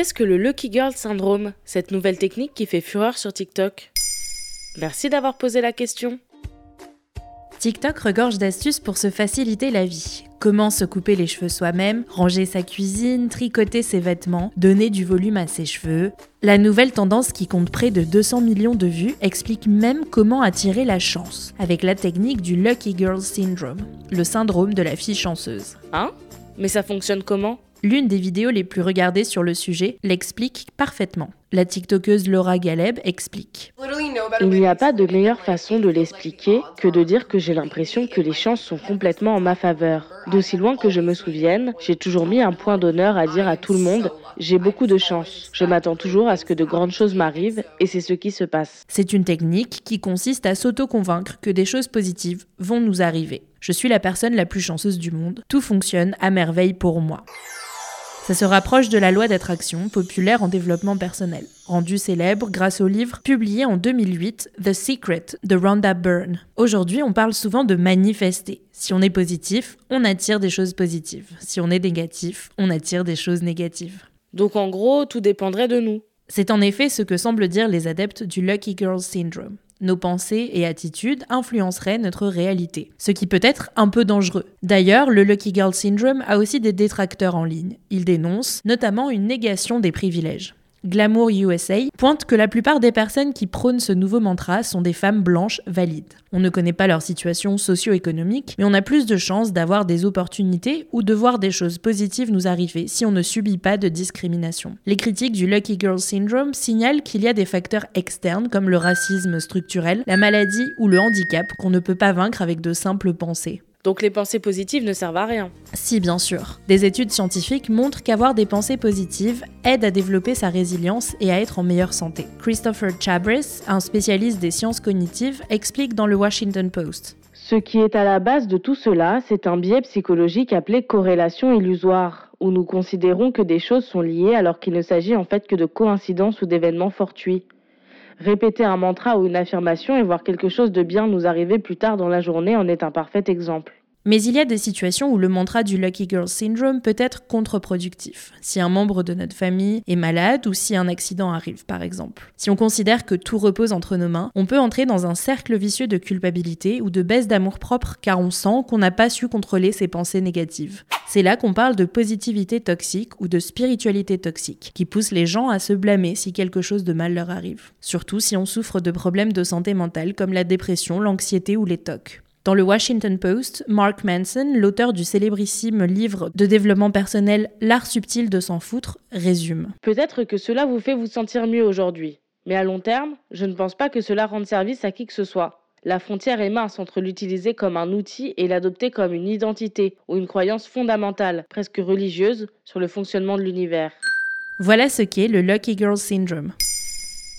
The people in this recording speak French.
Qu'est-ce que le Lucky Girl Syndrome, cette nouvelle technique qui fait fureur sur TikTok Merci d'avoir posé la question. TikTok regorge d'astuces pour se faciliter la vie. Comment se couper les cheveux soi-même, ranger sa cuisine, tricoter ses vêtements, donner du volume à ses cheveux. La nouvelle tendance qui compte près de 200 millions de vues explique même comment attirer la chance, avec la technique du Lucky Girl Syndrome, le syndrome de la fille chanceuse. Hein? Mais ça fonctionne comment? L'une des vidéos les plus regardées sur le sujet l'explique parfaitement. La TikTokeuse Laura Galeb explique. Il n'y a pas de meilleure façon de l'expliquer que de dire que j'ai l'impression que les chances sont complètement en ma faveur. D'aussi loin que je me souvienne, j'ai toujours mis un point d'honneur à dire à tout le monde j'ai beaucoup de chance. Je m'attends toujours à ce que de grandes choses m'arrivent et c'est ce qui se passe. C'est une technique qui consiste à s'auto-convaincre que des choses positives vont nous arriver. Je suis la personne la plus chanceuse du monde. Tout fonctionne à merveille pour moi. Ça se rapproche de la loi d'attraction, populaire en développement personnel, rendue célèbre grâce au livre publié en 2008, The Secret de Rhonda Byrne. Aujourd'hui, on parle souvent de manifester. Si on est positif, on attire des choses positives. Si on est négatif, on attire des choses négatives. Donc en gros, tout dépendrait de nous. C'est en effet ce que semblent dire les adeptes du Lucky Girl Syndrome nos pensées et attitudes influenceraient notre réalité, ce qui peut être un peu dangereux. D'ailleurs, le Lucky Girl Syndrome a aussi des détracteurs en ligne. Il dénonce notamment une négation des privilèges. Glamour USA pointe que la plupart des personnes qui prônent ce nouveau mantra sont des femmes blanches valides. On ne connaît pas leur situation socio-économique, mais on a plus de chances d'avoir des opportunités ou de voir des choses positives nous arriver si on ne subit pas de discrimination. Les critiques du Lucky Girl Syndrome signalent qu'il y a des facteurs externes comme le racisme structurel, la maladie ou le handicap qu'on ne peut pas vaincre avec de simples pensées. Donc les pensées positives ne servent à rien. Si, bien sûr. Des études scientifiques montrent qu'avoir des pensées positives aide à développer sa résilience et à être en meilleure santé. Christopher Chabris, un spécialiste des sciences cognitives, explique dans le Washington Post. Ce qui est à la base de tout cela, c'est un biais psychologique appelé corrélation illusoire, où nous considérons que des choses sont liées alors qu'il ne s'agit en fait que de coïncidences ou d'événements fortuits. Répéter un mantra ou une affirmation et voir quelque chose de bien nous arriver plus tard dans la journée en est un parfait exemple. Mais il y a des situations où le mantra du Lucky Girl Syndrome peut être contre-productif. Si un membre de notre famille est malade ou si un accident arrive, par exemple. Si on considère que tout repose entre nos mains, on peut entrer dans un cercle vicieux de culpabilité ou de baisse d'amour-propre car on sent qu'on n'a pas su contrôler ses pensées négatives. C'est là qu'on parle de positivité toxique ou de spiritualité toxique, qui pousse les gens à se blâmer si quelque chose de mal leur arrive. Surtout si on souffre de problèmes de santé mentale comme la dépression, l'anxiété ou les tocs. Dans le Washington Post, Mark Manson, l'auteur du célébrissime livre de développement personnel L'art subtil de s'en foutre, résume. Peut-être que cela vous fait vous sentir mieux aujourd'hui, mais à long terme, je ne pense pas que cela rende service à qui que ce soit. La frontière est mince entre l'utiliser comme un outil et l'adopter comme une identité ou une croyance fondamentale, presque religieuse, sur le fonctionnement de l'univers. Voilà ce qu'est le Lucky Girl Syndrome.